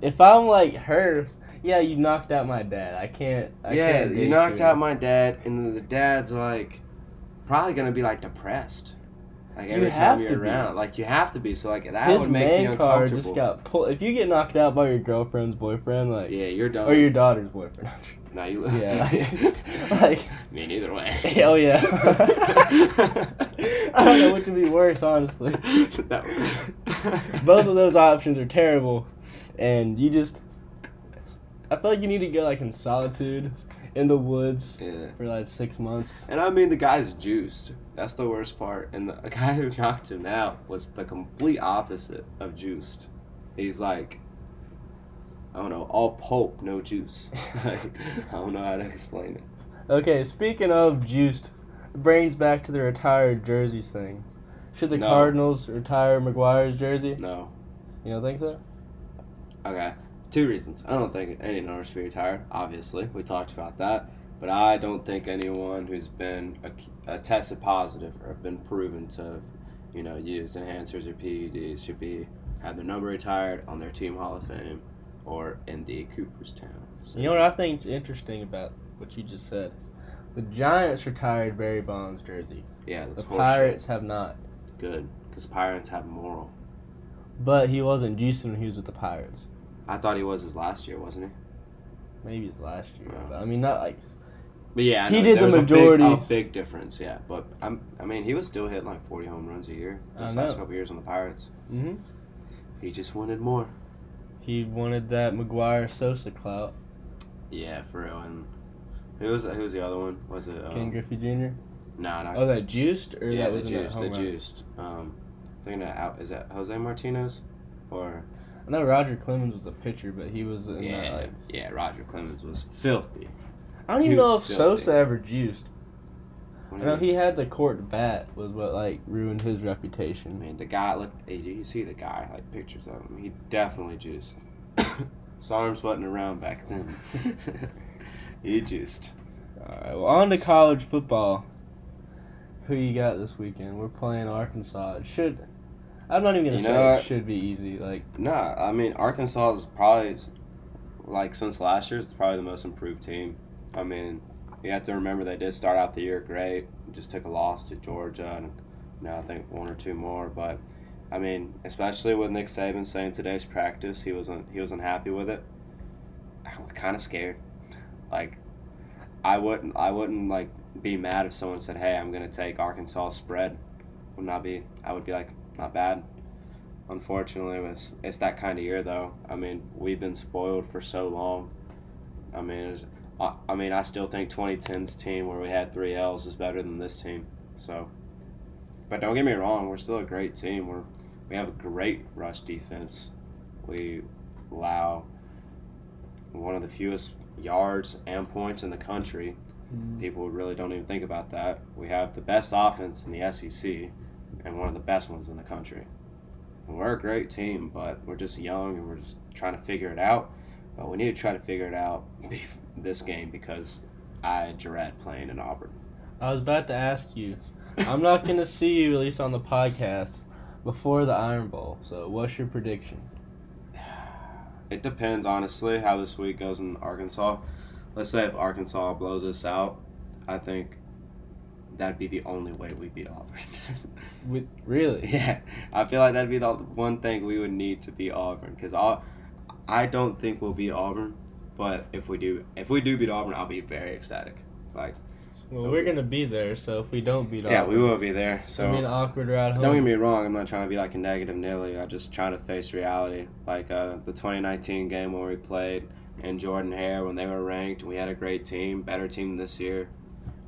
S1: if I'm like her, yeah, you knocked out my dad. I can't. I
S2: yeah,
S1: can't
S2: you knocked out my dad, and the dad's like probably gonna be like depressed. Like
S1: You
S2: every
S1: have
S2: time
S1: to
S2: you're
S1: be.
S2: around, like you have to be. So like that
S1: His
S2: would make me
S1: man card
S2: uncomfortable.
S1: just got pulled. If you get knocked out by your girlfriend's boyfriend, like,
S2: yeah, you're done.
S1: or your daughter's boyfriend,
S2: no, you.
S1: yeah, like, me
S2: I mean, either way.
S1: Hell yeah. I don't know what to be worse, honestly. Both of those options are terrible, and you just. I feel like you need to go like in solitude, in the woods
S2: Yeah.
S1: for like six months.
S2: And I mean, the guy's juiced. That's the worst part. And the guy who knocked him out was the complete opposite of juiced. He's like, I don't know, all pulp, no juice. like, I don't know how to explain it.
S1: Okay, speaking of juiced, it brings back to the retired jerseys thing. Should the
S2: No.
S1: Cardinals retire McGwire's jersey?
S2: No.
S1: You don't think so?
S2: Okay. Two reasons. I don't think any number should be retired. Obviously, we talked about that. But I don't think anyone who's been a, tested positive or been proven to, you know, use enhancers or PEDs should be have their number retired on their team Hall of Fame or in the Cooperstown. So-
S1: You know what I think's interesting about what you just said? The Giants retired Barry Bonds' jersey.
S2: Yeah,
S1: The. Pirates have not.
S2: Good, because Pirates have moral.
S1: But he wasn't juicing when he was with the Pirates.
S2: I thought he was his last year, wasn't he?
S1: Maybe his last year.
S2: Yeah.
S1: But I mean, not like.
S2: But yeah,
S1: He
S2: know,
S1: did the
S2: was a big- A
S1: majority.
S2: big, difference, yeah. But I'm, I mean, he was still hitting like 40 home runs a year.
S1: I
S2: Those
S1: know.
S2: last couple years on the Pirates.
S1: hmm
S2: He just wanted more.
S1: He wanted that McGwire Sosa clout.
S2: Yeah, for real. And who was who was the other one? Was it? Um,
S1: Ken Griffey Jr.
S2: No, not.
S1: Oh, that juiced or
S2: yeah,
S1: that
S2: the
S1: was in that
S2: juice.
S1: home
S2: The
S1: run?
S2: juiced. Um, I think that out is that Jose Martinez, or
S1: I know Roger Clemens was a pitcher, but he was in that
S2: yeah,
S1: like.
S2: yeah. Roger Clemens was filthy.
S1: I don't even know if
S2: filthy.
S1: Sosa ever juiced. I know he had the corked bat was what like ruined his
S2: I
S1: reputation.
S2: mean, the guy looked. You see the guy, like pictures of him. He definitely juiced. Saw him sweating around back then. he juiced.
S1: Alright, well on to college football. Who you got this weekend? We're playing Arkansas. It should I'm not even gonna
S2: You
S1: say
S2: know
S1: it should be easy. Like
S2: Nah, I mean Arkansas is probably like since last year, it's probably the most improved team. I mean, you have to remember they did start out the year great. Just took a loss to Georgia, and now I think one or two more. But I mean, especially with Nick Saban saying today's practice, he wasn't he wasn't happy with it. I'm kind of scared. Like, I wouldn't I wouldn't like be mad if someone said, "Hey, I'm gonna take Arkansas spread." Would not be. I would be like, not bad. Unfortunately, it's, it's that kind of year, though. I mean, we've been spoiled for so long. I mean, it's, I, I mean, I still think 2010's team where we had three L's is better than this team. So, but don't get me wrong, we're still a great team. We're we have a great rush defense. We allow one of the fewest yards and points in the country. Mm-hmm. People really don't even think about that. We have the best offense in the SEC and one of the best ones in the country. And we're a great team, but we're just young and we're just trying to figure it out. But we need to try to figure it out this game because I dread playing in Auburn.
S1: I was about to ask you. I'm not gonna see you at least on the podcast, before the Iron Bowl. So, what's your prediction?
S2: It depends, honestly, how this week goes in Arkansas. Let's say if Arkansas blows us out, I think that'd be the only way we beat Auburn.
S1: With really?
S2: yeah, I feel like that'd be the one thing we would need to beat Auburn because I, I don't think we'll beat Auburn, but if we do, if we do beat Auburn, I'll be very ecstatic. Like,
S1: Well, we're gonna be there, so if we don't beat
S2: yeah, we will be there.
S1: It's gonna be an
S2: So
S1: awkward ride home.
S2: don't get me wrong, I'm not trying to be like a negative Nilly. I'm just trying to face reality. Like uh, the 2019 game where we played and Jordan Hare when they were ranked, we had a great team, better team this year.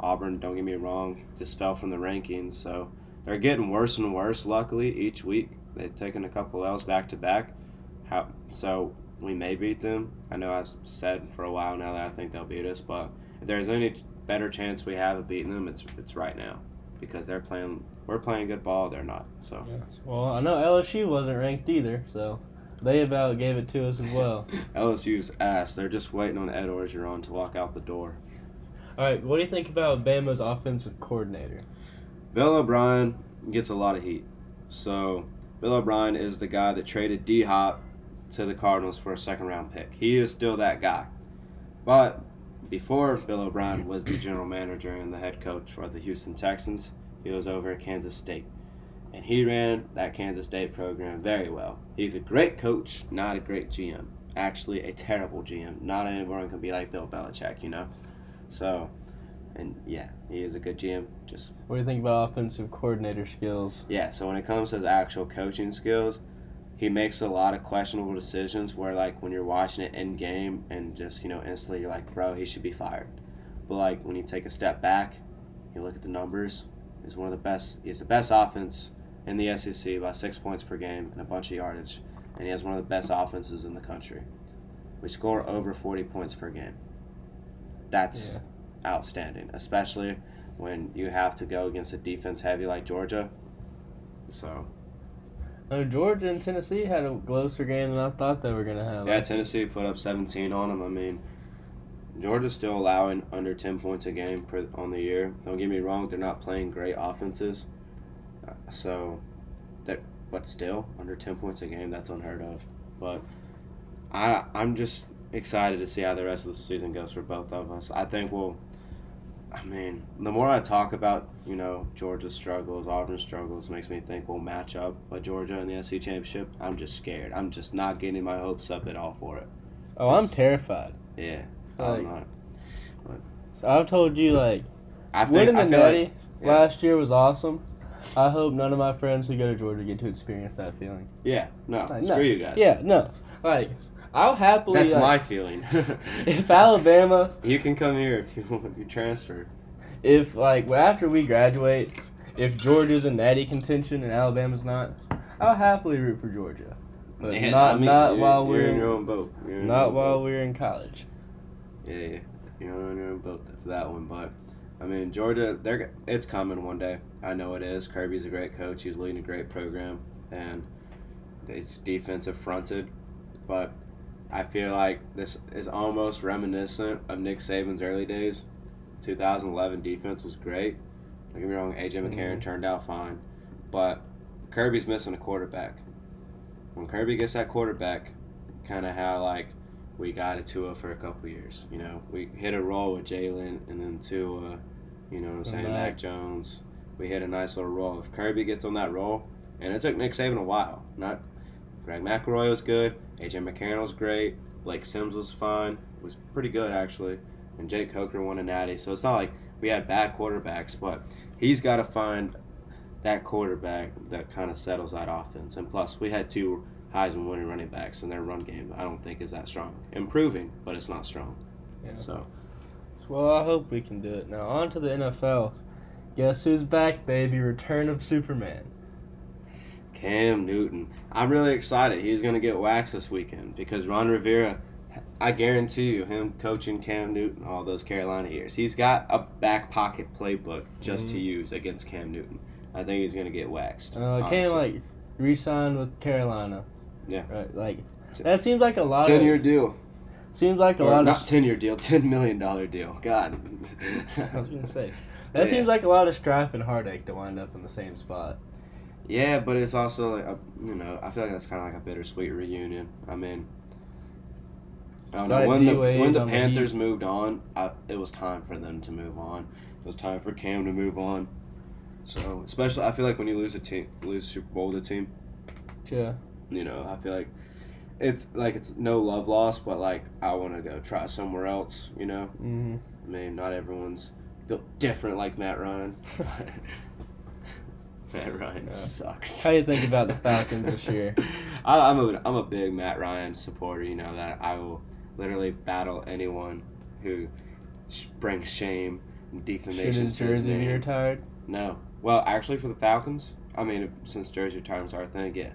S2: Auburn, don't get me wrong, just fell from the rankings. So they're getting worse and worse. Luckily, each week they've taken a couple L's back to back. How so we may beat them. I know I've said for a while now that I think they'll beat us, but if there's any better chance we have of beating them, it's it's right now because they're playing. We're playing good ball. They're not. So
S1: Yes. Well, I know LSU wasn't ranked either, so they about gave it to us as well.
S2: LSU's ass. They're just waiting on Ed Orgeron to walk out the door.
S1: All right, what do you think about Bama's offensive coordinator?
S2: Bill O'Brien gets a lot of heat. So Bill O'Brien is the guy that traded D Hop to the Cardinals for a second round pick. He is still that guy. But before Bill O'Brien was the general manager and the head coach for the Houston Texans, he was over at Kansas State. And he ran that Kansas State program very well. He's a great coach, not a great GM. Actually, a terrible GM. Not anyone can be like Bill Belichick, you know? So, and yeah, he is a good GM. Just
S1: What do you think about offensive coordinator skills?
S2: yeah, so when it comes to his actual coaching skills, he makes a lot of questionable decisions where like when you're watching it in game and just, you know, instantly you're like, bro, he should be fired. But like when you take a step back, you look at the numbers, he's one of the best he's the best offense in the SEC by six points per game and a bunch of yardage. And he has one of the best offenses in the country. We score over forty points per game. That's outstanding, especially when you have to go against a defense heavy like Georgia. So
S1: No, Georgia and Tennessee had a closer game than I thought they were gonna have.
S2: yeah, Tennessee put up 17 on them. I mean, Georgia's still allowing under 10 points a game per, on the year. Don't get me wrong; they're not playing great offenses. Uh, so, that but still under 10 points a game that's unheard of. But I I'm just excited to see how the rest of the season goes for both of us. I think we'll. I mean, the more I talk about, you know, Georgia's struggles, Auburn's struggles, makes me think we'll match up with Georgia in the SEC championship. I'm just scared. I'm just not getting my hopes up at all for it.
S1: oh, I'm terrified.
S2: Yeah,
S1: Like-
S2: I'm not.
S1: So I've told you like
S2: I think
S1: winning the Natty
S2: like, yeah.
S1: last year was awesome. I hope none of my friends who go to Georgia get to experience that feeling.
S2: yeah, no,
S1: Like,
S2: screw
S1: no.
S2: you guys.
S1: Yeah, no. Like I'll happily.
S2: that's my feeling.
S1: if Alabama,
S2: you can come here if you want to be transferred.
S1: if like after we graduate, if Georgia's in Natty contention and Alabama's not, I'll happily root for Georgia. But
S2: Man,
S1: not
S2: I mean,
S1: not while we're
S2: in your own boat. You're
S1: not while
S2: boat.
S1: we're in college.
S2: Yeah, yeah, you're on your own boat for that one. But I mean, Georgia, they're it's coming one day. I know it is. Kirby's a great coach. He's leading a great program, and it's defensive fronted. But I feel like this is almost reminiscent of Nick Saban's early days. 2011 defense was great. Don't get me wrong. AJ McCarron
S1: Mhm.
S2: turned out fine, but Kirby's missing a quarterback. When Kirby gets that quarterback, kind of how like we got a Tua for a couple years. You know, we hit a roll with Jalen and then Tua. You know what I'm saying?
S1: Mac
S2: Jones. We hit a nice little roll. If Kirby gets on that roll, and it took Nick Saban a while. Not Greg McElroy was good. AJ McCarron was great. Blake Sims was fine. Was pretty good actually. And Jake Coker won a natty. So it's not like we had bad quarterbacks, but he's got to find that quarterback that kind of settles that offense. And plus, we had two Heisman winning running backs, and their run game I don't think is that strong. Improving, but it's not strong.
S1: Yeah.
S2: So
S1: Well, I hope we can do it. Now on to the NFL. Guess who's back, baby? Return of Superman.
S2: Cam Newton, I'm really excited. He's going to get waxed this weekend because Ron Rivera, I guarantee you, him coaching Cam Newton all those Carolina years, he's got a back pocket playbook just to
S1: Mhm.
S2: use against Cam Newton. I think he's going to get waxed.
S1: Uh, Cam like re-signed with Carolina.
S2: Yeah.
S1: Right. Like that seems like a lot.
S2: ten year
S1: of,
S2: deal.
S1: Seems like a
S2: Or
S1: lot
S2: not
S1: of.
S2: ten year deal, ten million dollar deal. God.
S1: I was gonna say. That
S2: Yeah.
S1: seems like a lot of strife and heartache to wind up in the same spot.
S2: Yeah, but it's also like a, you know I feel like that's kind of like a bittersweet reunion. I mean, I don't know when the when the
S1: the
S2: Panthers moved on, I, it was time for them to move on. It was time for Cam to move on. So especially, I feel like when you lose a team, lose Super Bowl to a team,
S1: Yeah.
S2: you know, I feel like it's like it's no love lost, but like I want to go try somewhere else. You know,
S1: hmm
S2: I mean, not everyone's built different like Matt Ryan. Matt Ryan
S1: Yeah.
S2: sucks.
S1: How do you think about the Falcons this year?
S2: I, I'm a I'm a big Matt Ryan supporter. You know that I will literally battle anyone who brings shame and defamation to his name.
S1: retired?
S2: No, well, actually, for the Falcons, I mean, since jersey retirements are a thing, yeah,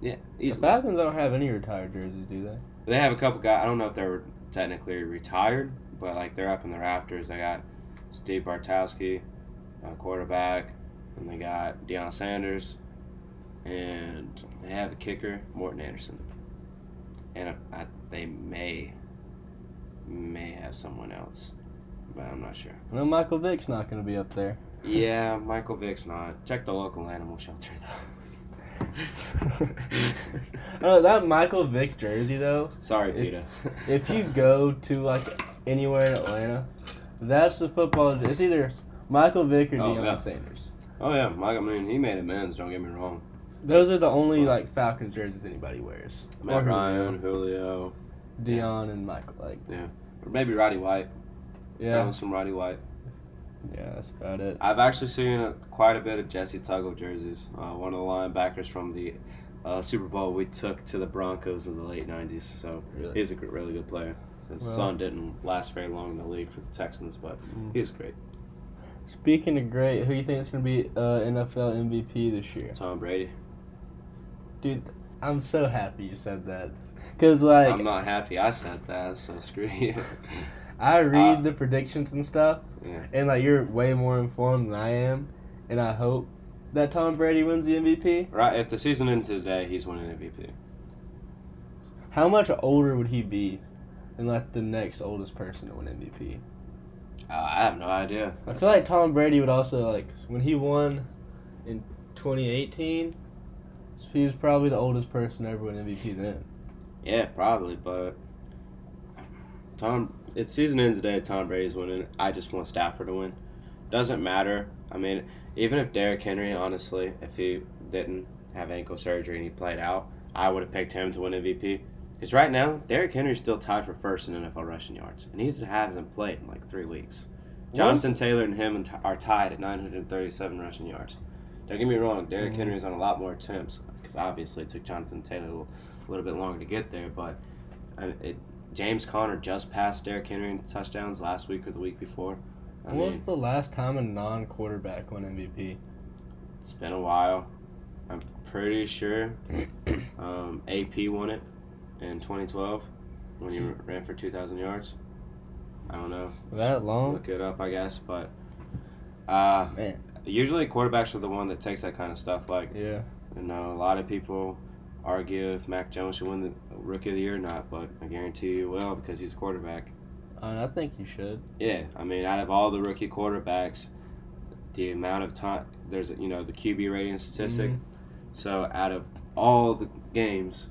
S2: yeah,
S1: The. Falcons don't have any retired jerseys, do they?
S2: They have a couple guys. I don't know if they're technically retired, but like they're up in the rafters. They got Steve Bartkowski, uh, quarterback, and they got Deion Sanders, and they have a kicker, Morten Andersen, and a, I, they may may have someone else, but I'm not sure.
S1: I know Michael Vick's not going to be up there.
S2: Yeah, Michael Vick's not. Check the local animal shelter though.
S1: oh, that Michael Vick jersey though.
S2: Sorry,
S1: If-
S2: Peter.
S1: If you go to like anywhere in Atlanta, that's the football. It's either Michael Vick or
S2: Oh,
S1: Deion. Sanders.
S2: Oh yeah, Mike. I mean, he made amends. Don't get me wrong.
S1: Those are the only like Falcons jerseys anybody wears. Or
S2: Matt
S1: Julio.
S2: Ryan, Julio,
S1: Deion and Michael. Like, yeah,
S2: or maybe Roddy White.
S1: Yeah,
S2: was some Roddy White.
S1: yeah, that's about it.
S2: I've actually seen a, quite a bit of Jessie Tuggle jerseys. Uh, one of the linebackers from the uh, Super Bowl we took to the Broncos in the late '90s. So
S1: Really?
S2: he's a really good player. His
S1: Well-
S2: son didn't last very long in the league for the Texans, but
S1: Mm.
S2: he's great.
S1: Speaking of great, who do you think is going to be uh, NFL MVP this year?
S2: Tom Brady.
S1: Dude, I'm so happy you said that. Cause like
S2: I'm not happy I said that, so screw you.
S1: I read
S2: Uh,
S1: the predictions and stuff,
S2: yeah.
S1: and like you're way more informed than I am, and I hope that Tom Brady wins the MVP.
S2: Right. If the season ends today, he's winning MVP.
S1: How much older would he be than like the next oldest person to win MVP?
S2: Uh, I have no idea.
S1: I feel like Tom Brady would also like when he won in 2018. He was probably the oldest person ever win MVP then.
S2: Yeah, probably, but Tom. It's season ends today. Tom Brady's winning. I just want Stafford to win. Doesn't matter. I mean, even if Derrick Henry, honestly, if he didn't have ankle surgery and he played out, I would have picked him to win MVP. Because right now, Derrick Henry's still tied for first in NFL rushing yards, and he hasn't played in like three weeks. Jonathan Taylor and him are tied at 937 rushing yards. Don't get me wrong, Derrick
S1: Mhm.
S2: Henry's on a lot more attempts because obviously it took Jonathan Taylor a little, a little bit longer to get there. But it, James Conner just passed Derrick Henry in touchdowns last week or the week before. I
S1: When
S2: mean,
S1: was the last time a non-quarterback won MVP?
S2: it's been a while. I'm pretty sure um, AP won it in 2012 when he ran for 2,000 yards. I don't know.
S1: That long?
S2: Look it up, I guess. But uh,
S1: Man.
S2: usually quarterbacks are the one that takes that kind of stuff. Like
S1: Yeah.
S2: You know, a lot of people argue if Mac Jones should win the Rookie of the Year or not, but I guarantee you will because he's a quarterback.
S1: Uh, I think you should.
S2: Yeah, I mean, out of all the rookie quarterbacks, the amount of time there's you know the QB rating statistic.
S1: Mhm.
S2: So out of all the games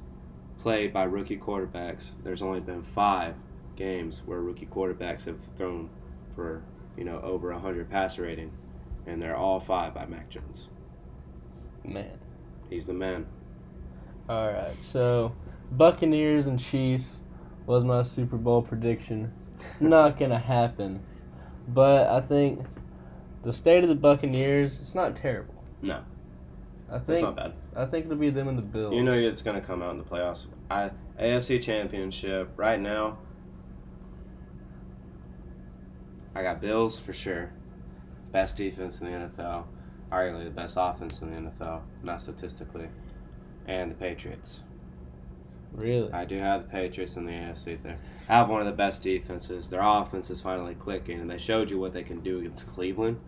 S2: played by rookie quarterbacks, there's only been five games where rookie quarterbacks have thrown for you know over a hundred passer rating, and they're all five by Mac Jones.
S1: Man.
S2: He's the man.
S1: All right. So, Buccaneers and Chiefs was my Super Bowl prediction. Not gonna happen, but I think the state of the Buccaneers it's not terrible.
S2: No,
S1: I
S2: it's
S1: think
S2: not bad.
S1: I think it'll be them and the Bills.
S2: You know it's going to come out in the playoffs. I AFC Championship right now. I got Bills for sure. Best defense in the NFL. Arguably the best offense in the NFL, not statistically. And the Patriots.
S1: really.
S2: I do have the Patriots in the AFC there. I have one of the best defenses. Their offense is finally clicking, and they showed you what they can do against Cleveland.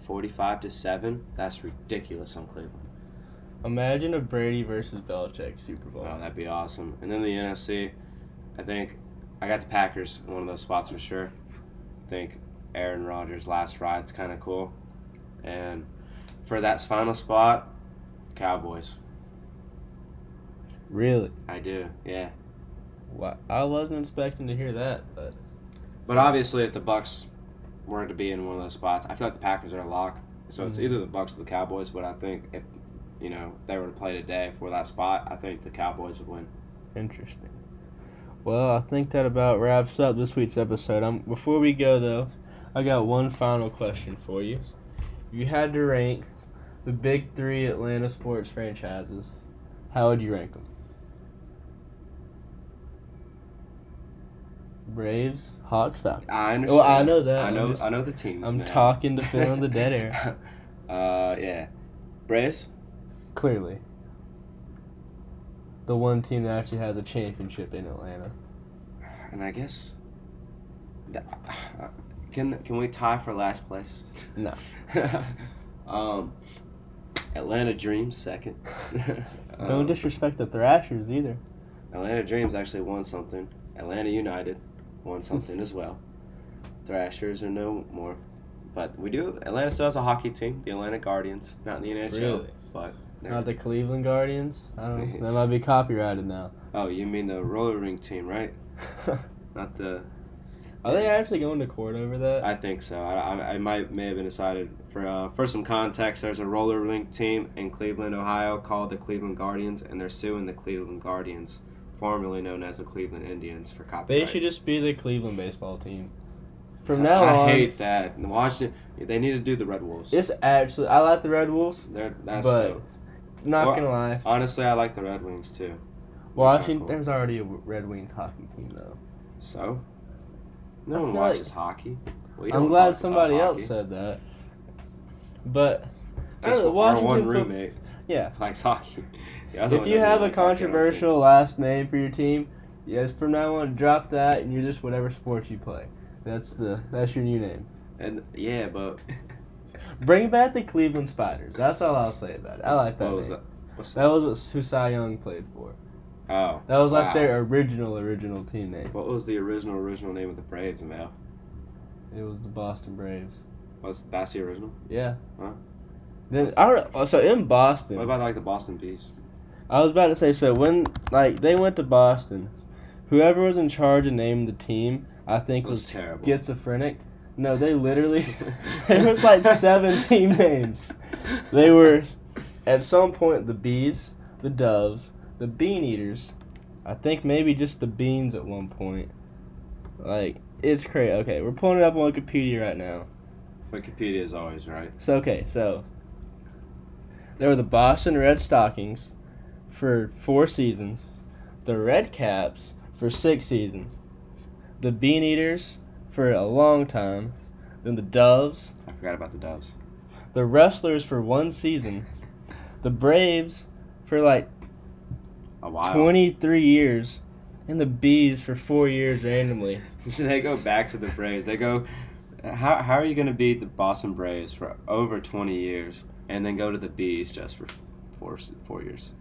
S2: 45 to 7. That's ridiculous on Cleveland.
S1: Imagine a Brady versus Belichick Super Bowl.
S2: Oh, that'd be awesome. And then the NFC, I think I got the Packers in one of those spots for sure. I think Aaron Rodgers' last ride's kind of cool. And for that final spot, Cowboys.
S1: Really?
S2: I do. Yeah.
S1: Wow. I wasn't expecting to hear that, but
S2: But obviously, if the Bucks were to be in one of those spots, I feel like the Packers are a lock. So it's
S1: Mhm.
S2: either the Bucks or the Cowboys. But I think if you know they were to play today for that spot, I think the Cowboys would win.
S1: interesting. Well, I think that about wraps up this week's episode. Um, before we go though, I got one final question for you. If you had to rank the big three Atlanta sports franchises, how would you rank them? Braves, Hawks, Falcons.
S2: I understand.
S1: Well, I know that.
S2: I
S1: I'm
S2: know.
S1: just-
S2: I know the teams.
S1: I'm
S2: man.
S1: talking to fill in the dead air.
S2: uh, yeah. Braves.
S1: Clearly. The one team that actually has a championship in Atlanta.
S2: And I guess. Can can we tie for last place?
S1: No.
S2: um, Atlanta Dreams second.
S1: Don't
S2: Um,
S1: disrespect the Thrashers either.
S2: Atlanta Dreams actually won something. Atlanta United won something as well. Thrashers are no more. But we do. Atlanta still has a hockey team, the Atlanta Guardians, not in the NHL.
S1: Really?
S2: But they're-
S1: Not the Cleveland Guardians. I don't know. That might be copyrighted now.
S2: oh, you mean the roller rink team, right? Not the.
S1: Are they actually going to court over that?
S2: I think so. I, I, I might may have been decided for uh, for some context. There's a roller rink team in Cleveland, Ohio, called the Cleveland Guardians, and they're suing the Cleveland Guardians, formerly known as the Cleveland Indians, for copyright.
S1: they should just be the Cleveland baseball team. From now on.
S2: I
S1: on,
S2: hate that. Washington, they need to do the Red Wolves.
S1: it's actually I like the Red Wolves.
S2: They're, that's
S1: but
S2: dope.
S1: Not
S2: Well,
S1: gonna lie,
S2: Honestly, I like the Red Wings too.
S1: Well, Washington.
S2: cool.
S1: There's already a Red Wings hockey team though.
S2: So, no
S1: I
S2: one
S1: feel like-
S2: watches hockey.
S1: I'm glad somebody else said that. But I
S2: Just
S1: don't know,
S2: our one roommate
S1: Yeah.
S2: likes hockey.
S1: If you have a
S2: I don't think.
S1: controversial last name for your team, yes, from now on, drop that and you're just whatever sport you play. That's the that's your new name.
S2: and yeah, but
S1: Bring back the Cleveland Spiders. That's all I'll say about it. I like that.
S2: What was
S1: name.
S2: that?
S1: That was what Cy Young played for.
S2: Oh,
S1: That was
S2: wow.
S1: like their original original team name.
S2: What was the original original name of the Braves, Mel?
S1: It was the Boston Braves.
S2: Was that's the original?
S1: Yeah.
S2: Huh?
S1: Then I don't know. So in Boston,
S2: What about like the Boston Bees?
S1: I was about to say, so when like they went to Boston, whoever was in charge of naming the team, I think
S2: It was
S1: was
S2: terrible.
S1: schizophrenic. No, they literally there was like seven team names. They were at some point the bees, the doves, the bean eaters. I think maybe just the beans at one point. Like it's crazy. Okay, we're pulling it up on Wikipedia right now.
S2: Wikipedia is always right.
S1: So okay, so there were the Boston Red Stockings for four seasons, the Red Caps for six seasons, the Bean Eaters for a long time, then the Doves,
S2: I forgot about the Doves.
S1: the Rustlers for one season, the Braves for like
S2: A while.
S1: twenty three years, and the Bees for four years randomly.
S2: so they go back to the Braves. They go. How, how are you going to beat the Boston Braves for over 20 years and then go to the Bees just for four four years?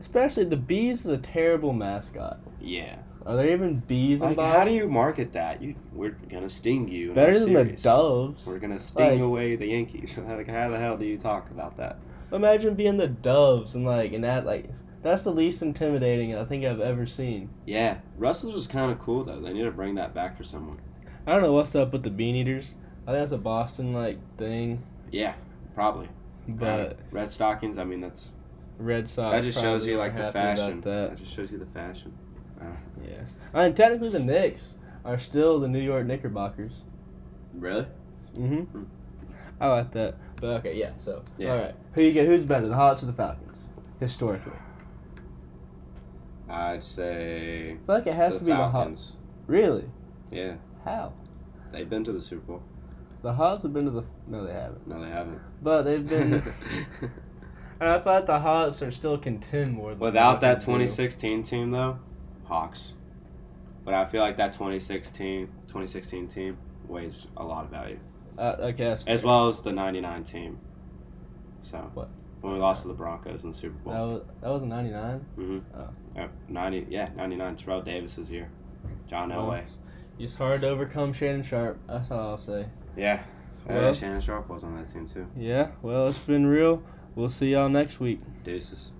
S1: Especially the Bees is a terrible mascot.
S2: Yeah.
S1: Are there even bees in
S2: Like,
S1: Boston?
S2: how do you market that? You we're gonna sting you.
S1: Better than the. Doves.
S2: We're gonna sting
S1: Like-
S2: away the Yankees. like, how the hell do you talk about that?
S1: Imagine being the Doves and like and that like that's the least intimidating I think I've ever seen.
S2: Yeah, Rustlers was kind of cool though. They need to bring that back for someone.
S1: I don't know what's up with the Bean Eaters. I think that's a Boston like thing,
S2: Yeah, probably.
S1: but
S2: Red Stockings. I mean, that's
S1: Red Sox.
S2: that just shows you like the fashion.
S1: That.
S2: That just shows you the fashion.
S1: Yes, I mean technically the Knicks are still the New York Knickerbockers.
S2: really?
S1: Mm-hmm.
S2: Hmm.
S1: I like that. But okay, yeah. So
S2: Yeah.
S1: all right, who you get? Who's better, the Hawks or the Falcons? Historically,
S2: I'd say
S1: I feel like it has
S2: the
S1: to be the Hawks.
S2: Falcons.
S1: Really?
S2: Yeah,
S1: How?
S2: they've been to the Super Bowl.
S1: The Hawks have been to the no, they haven't.
S2: No, they haven't.
S1: But they've been. and I thought the Hawks are still contend more. Than the
S2: Without that
S1: Falcons do.
S2: 2016 team though, Hawks. But I feel like that 2016 2016 team weighs a lot of value,
S1: Uh, okay,
S2: as
S1: fair.
S2: well as the 99 team. So
S1: What?
S2: when we lost to the Broncos in the Super Bowl.
S1: That was that was ninety nine.
S2: Mm-hmm.
S1: Oh.
S2: Uh, 90, yeah, 99. Terrell Davis's year. John
S1: Well,
S2: Elway.
S1: It's hard to overcome Shannon Sharpe. That's all I'll say.
S2: Yeah. Oh, yeah,
S1: Well,
S2: Shannon Sharpe was on that team too.
S1: yeah. Well, it's been real. We'll see y'all next week.
S2: Deuces.